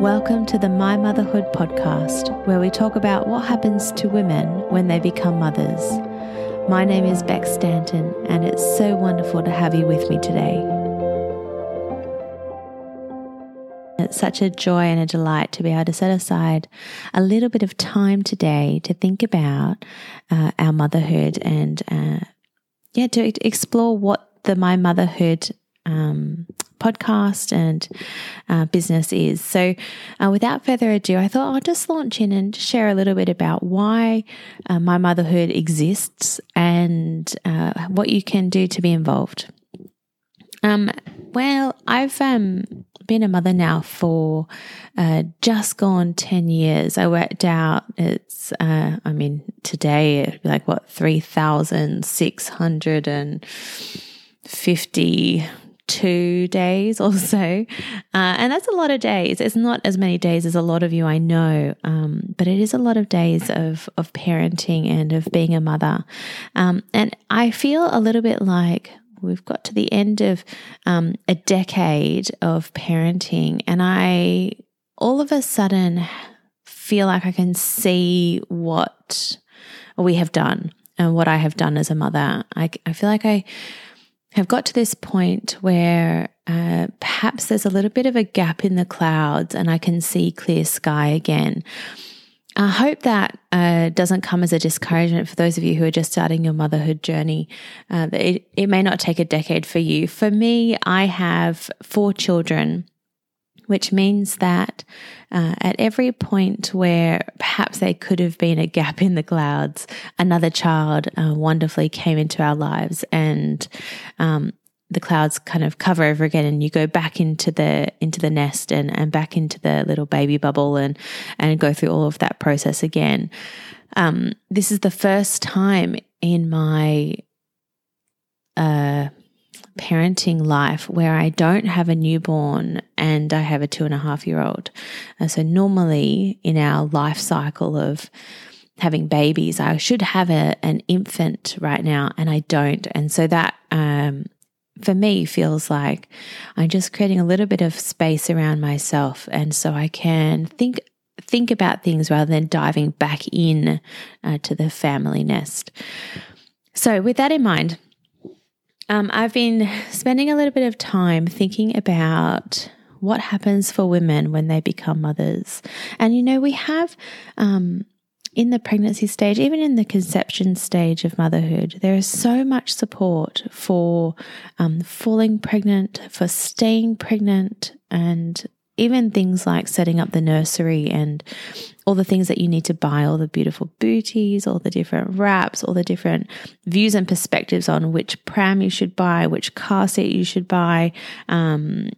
Welcome to the My Motherhood podcast, where we talk about what happens to women when they become mothers. My name is Beck Stanton, and it's so wonderful to have you with me today. It's such a joy and a delight to be able to set aside a little bit of time today to think about uh, our motherhood and, uh, yeah, to explore what the My Motherhood um, podcast and uh, business is. So, uh, without further ado, I thought I'll just launch in and share a little bit about why uh, my motherhood exists and uh, what you can do to be involved. Um, well, I've um, been a mother now for uh, just gone 10 years. I worked out it's, uh, I mean, today, like what, 3,650 two days or so. Uh, and that's a lot of days. It's not as many days as a lot of you I know, um, but it is a lot of days of, of parenting and of being a mother. Um, and I feel a little bit like we've got to the end of um, a decade of parenting, and I all of a sudden feel like I can see what we have done and what I have done as a mother. I, I feel like I have got to this point where uh, perhaps there's a little bit of a gap in the clouds and I can see clear sky again. I hope that uh, doesn't come as a discouragement for those of you who are just starting your motherhood journey. Uh, it, it may not take a decade for you. For me, I have four children which means that uh, at every point where perhaps there could have been a gap in the clouds, another child uh, wonderfully came into our lives and um, the clouds kind of cover over again and you go back into the into the nest and, and back into the little baby bubble and and go through all of that process again. Um, this is the first time in my uh, parenting life where I don't have a newborn and I have a two and a half year old. And so, normally in our life cycle of having babies, I should have a, an infant right now, and I don't. And so, that um, for me feels like I'm just creating a little bit of space around myself. And so I can think think about things rather than diving back in uh, to the family nest. So, with that in mind, um, I've been spending a little bit of time thinking about what happens for women when they become mothers. And, you know, we have um, in the pregnancy stage, even in the conception stage of motherhood, there is so much support for um, falling pregnant, for staying pregnant, and even things like setting up the nursery and all the things that you need to buy, all the beautiful booties, all the different wraps, all the different views and perspectives on which pram you should buy, which car seat you should buy. Um,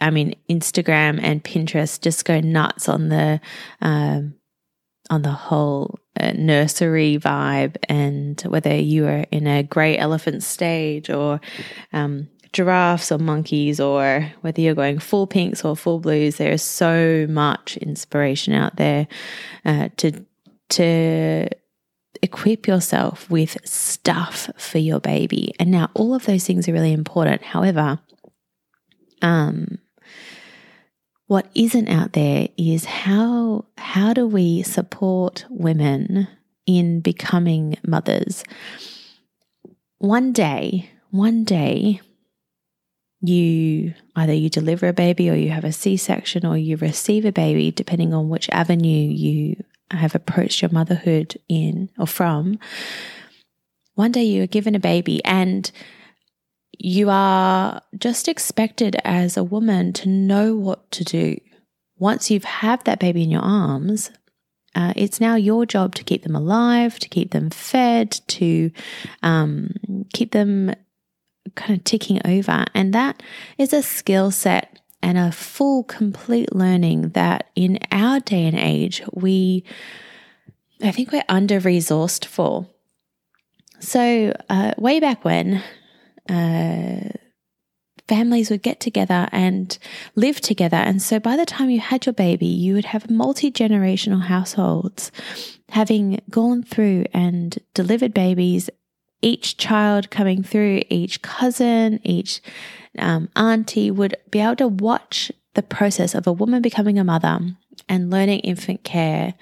I mean, Instagram and Pinterest just go nuts on the um, on the whole uh, nursery vibe, and whether you are in a grey elephant stage or um, giraffes or monkeys, or whether you're going full pinks or full blues, there is so much inspiration out there uh, to to equip yourself with stuff for your baby. And now all of those things are really important. However, um, what isn't out there is how how do we support women in becoming mothers? One day, one day you either you deliver a baby or you have a C-section or you receive a baby depending on which avenue you have approached your motherhood in or from. One day you are given a baby and you are just expected as a woman to know what to do. Once you've had that baby in your arms, uh, it's now your job to keep them alive, to keep them fed, to um, keep them kind of ticking over. And that is a skill set and a full, complete learning that in our day and age, we, I think we're under resourced for. So, uh, way back when, uh, families would get together and live together. And so by the time you had your baby, you would have multi generational households having gone through and delivered babies, each child coming through, each cousin, each um, auntie would be able to watch the process of a woman becoming a mother and learning infant care.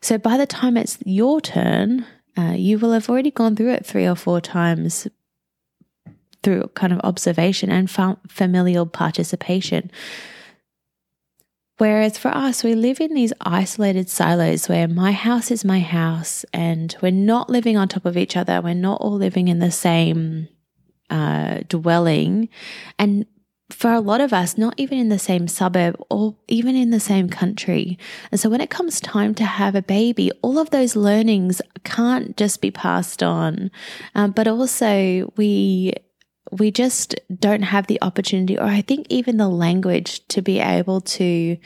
So by the time it's your turn, uh, you will have already gone through it three or four times through kind of observation and familial participation. Whereas for us, we live in these isolated silos where my house is my house and we're not living on top of each other. We're not all living in the same uh, dwelling. And for a lot of us, not even in the same suburb or even in the same country. And so when it comes time to have a baby, all of those learnings can't just be passed on. Um, but also, we we just don't have the opportunity or i think even the language to be able to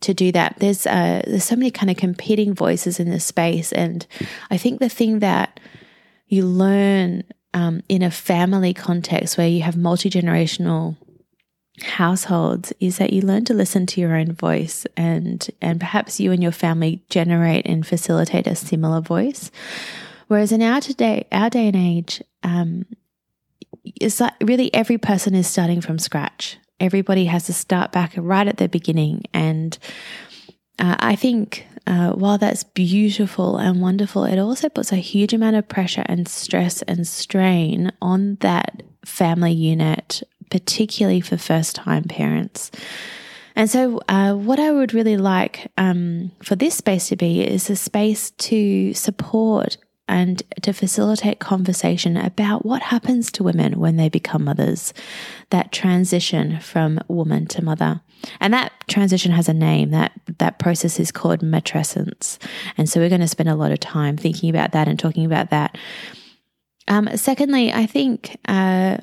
to do that. There's uh there's so many kind of competing voices in this space. And i think the thing that you learn um, in a family context where you have multi-generational households is that you learn to listen to your own voice and and perhaps you and your family generate and facilitate a similar voice. Whereas in our today our day and age um, it's like really every person is starting from scratch. Everybody has to start back right at the beginning. And uh, I think uh, while that's beautiful and wonderful, it also puts a huge amount of pressure and stress and strain on that family unit, particularly for first time parents. And so, uh, what I would really like um, for this space to be is a space to support and to facilitate conversation about what happens to women when they become mothers, that transition from woman to mother. And that transition has a name. That that process is called matrescence. And so we're going to spend a lot of time thinking about that and talking about that. Um, secondly, I think uh,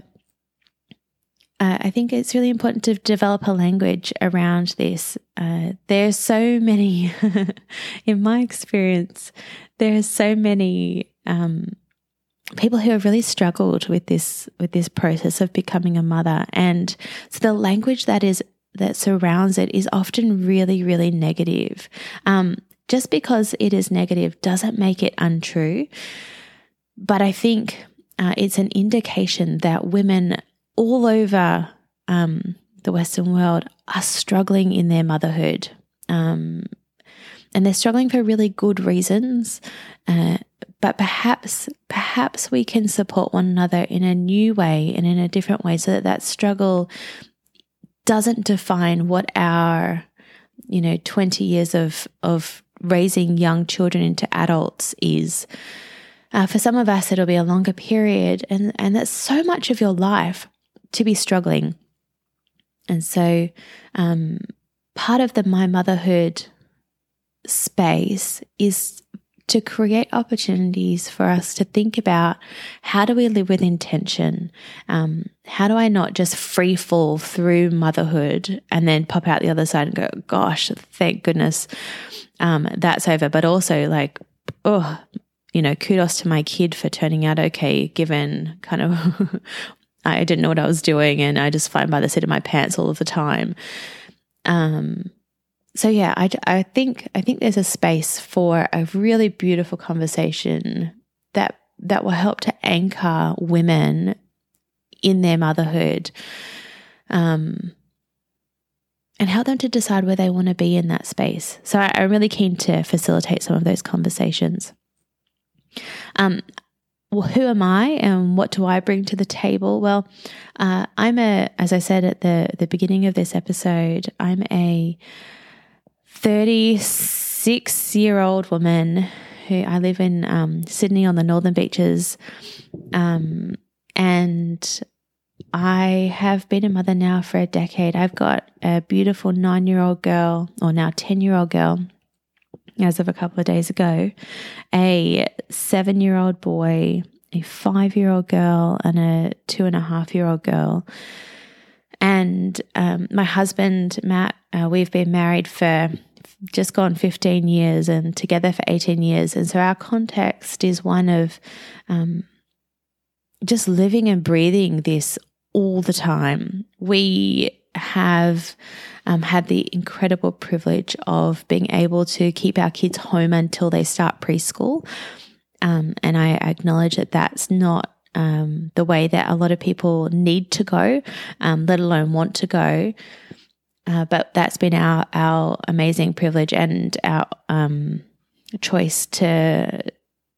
uh, I think it's really important to develop a language around this. Uh, there's so many, in my experience, there are so many um, people who have really struggled with this with this process of becoming a mother, and so the language that is that surrounds it is often really, really negative. Um, just because it is negative doesn't make it untrue, but I think uh, it's an indication that women all over um, the Western world are struggling in their motherhood. Um, and they're struggling for really good reasons. Uh, but perhaps, perhaps we can support one another in a new way and in a different way so that that struggle doesn't define what our, you know, 20 years of, of raising young children into adults is. Uh, for some of us, it'll be a longer period, and, and that's so much of your life to be struggling. And so, um, part of the My Motherhood space is to create opportunities for us to think about how do we live with intention? Um, how do I not just free fall through motherhood and then pop out the other side and go, gosh, thank goodness um, that's over. But also, like, oh, you know, kudos to my kid for turning out okay, given kind of I didn't know what I was doing and I just flying by the seat of my pants all of the time. Um, so yeah, I, I think I think there's a space for a really beautiful conversation that that will help to anchor women in their motherhood, um, and help them to decide where they want to be in that space. So I, I'm really keen to facilitate some of those conversations. Um, well, who am I and what do I bring to the table? Well, uh, I'm a, as I said at the the beginning of this episode, I'm a 36 year old woman who I live in um, Sydney on the northern beaches, um, and I have been a mother now for a decade. I've got a beautiful nine year old girl, or now ten year old girl as of a couple of days ago, a seven year old boy, a five year old girl, and a two and a half year old girl. And um, my husband, Matt, uh, we've been married for just gone 15 years and together for 18 years. And so our context is one of um, just living and breathing this all the time. We have um, had the incredible privilege of being able to keep our kids home until they start preschool. Um, and I acknowledge that that's not um, the way that a lot of people need to go, um, let alone want to go. uh, but that's been our our amazing privilege and our um, choice to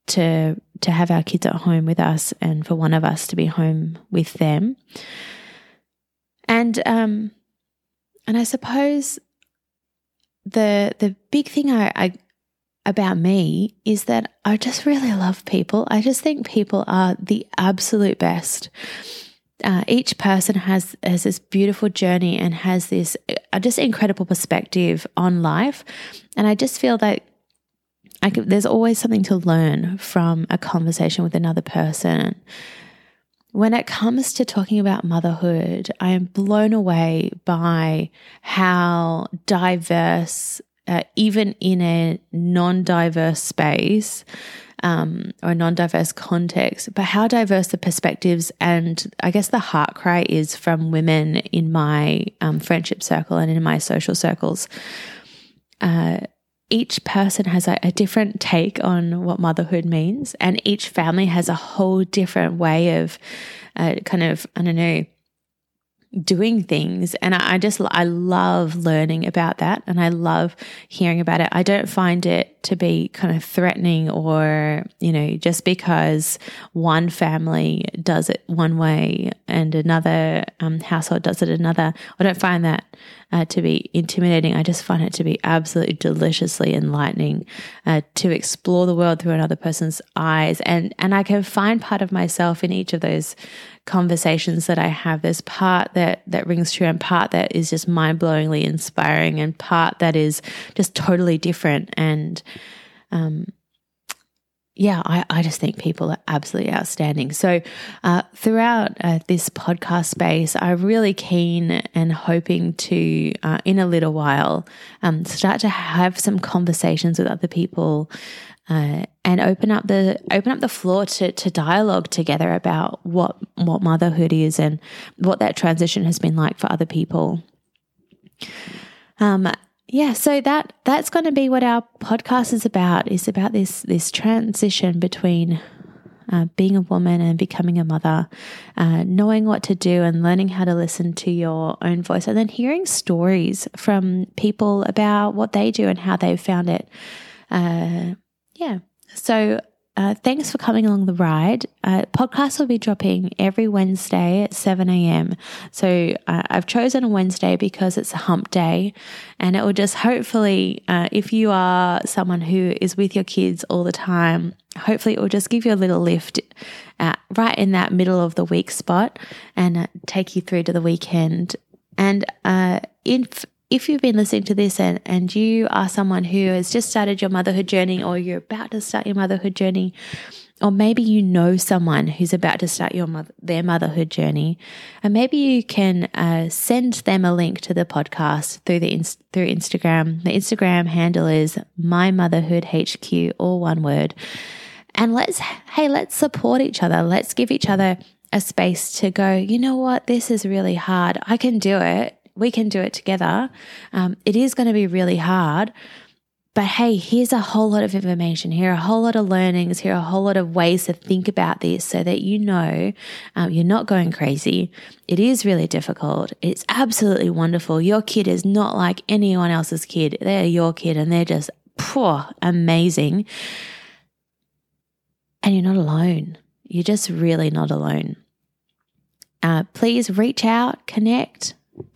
to to have our kids at home with us, and for one of us to be home with them. And um, and I suppose the the big thing I, I about me is that I just really love people. I just think people are the absolute best. Uh, each person has has this beautiful journey and has this uh, just incredible perspective on life, and I just feel that I there's always something to learn from a conversation with another person. When it comes to talking about motherhood, I am blown away by how diverse, uh, even in a non diverse space um, or non diverse context, but how diverse the perspectives and I guess the heart cry is from women in my um, friendship circle and in my social circles. Uh, each person has a, a, different take on what motherhood means, and each family has a whole different way of uh, kind of, I don't know, doing things. And I, I, just i love learning about that and i love hearing about it. I don't find it to be kind of threatening or you know just because one family does it one way and another um, household does it another. I don't find that uh, to be intimidating. I just find it to be absolutely deliciously enlightening uh, to explore the world through another person's eyes. And and i can find part of myself in each of those conversations that I have. There's part that that rings true and part that is just mind-blowingly inspiring and part that is just totally different. And um yeah, I, I just think people are absolutely outstanding. So, uh, throughout uh, this podcast space, I'm really keen and hoping to, uh, in a little while, um, start to have some conversations with other people uh, and open up the open up the floor to, to dialogue together about what what motherhood is and what that transition has been like for other people. Um, yeah, so that that's going to be what our podcast is about. Is about this this transition between uh, being a woman and becoming a mother, uh, knowing what to do and learning how to listen to your own voice, and then hearing stories from people about what they do and how they've found it. Uh, yeah. So uh, thanks for coming along the ride. Uh, podcasts will be dropping every Wednesday at 7 a.m. So uh, I've chosen a Wednesday because it's a hump day, and it will just hopefully, uh, if you are someone who is with your kids all the time, hopefully it will just give you a little lift uh, right in that middle of the week spot and take you through to the weekend. And if if you've been listening to this and, and you are someone who has just started your motherhood journey or you're about to start your motherhood journey, or maybe you know someone who's about to start your mother, their motherhood journey, and maybe you can uh, send them a link to the podcast through the through Instagram. The Instagram handle is my motherhood HQ, all one word. And let's hey, let's support each other. Let's give each other a space to go. You know what? This is really hard. I can do it we can do it together. Um, it is going to be really hard. But hey, here's a whole lot of information. Here a whole lot of learnings. Here a whole lot of ways to think about this so that you know um, you're not going crazy. It is really difficult. It's absolutely wonderful. Your kid is not like anyone else's kid. They're your kid and they're just poor, amazing. And you're not alone. You're just really not alone. Uh, please reach out, connect,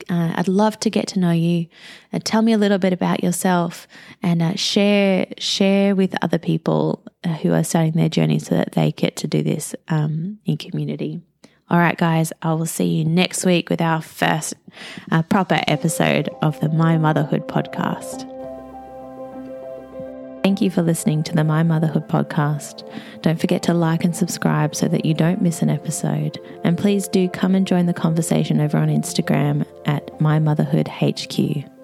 uh, I'd love to get to know you. Uh, tell me a little bit about yourself and uh, share share with other people uh, who are starting their journey so that they get to do this um, in community. All right, guys, I will see you next week with our first uh, proper episode of the My Motherhood podcast. Thank you for listening to the My Motherhood podcast. Don't forget to like and subscribe so that you don't miss an episode. And please do come and join the conversation over on Instagram at My Motherhood HQ.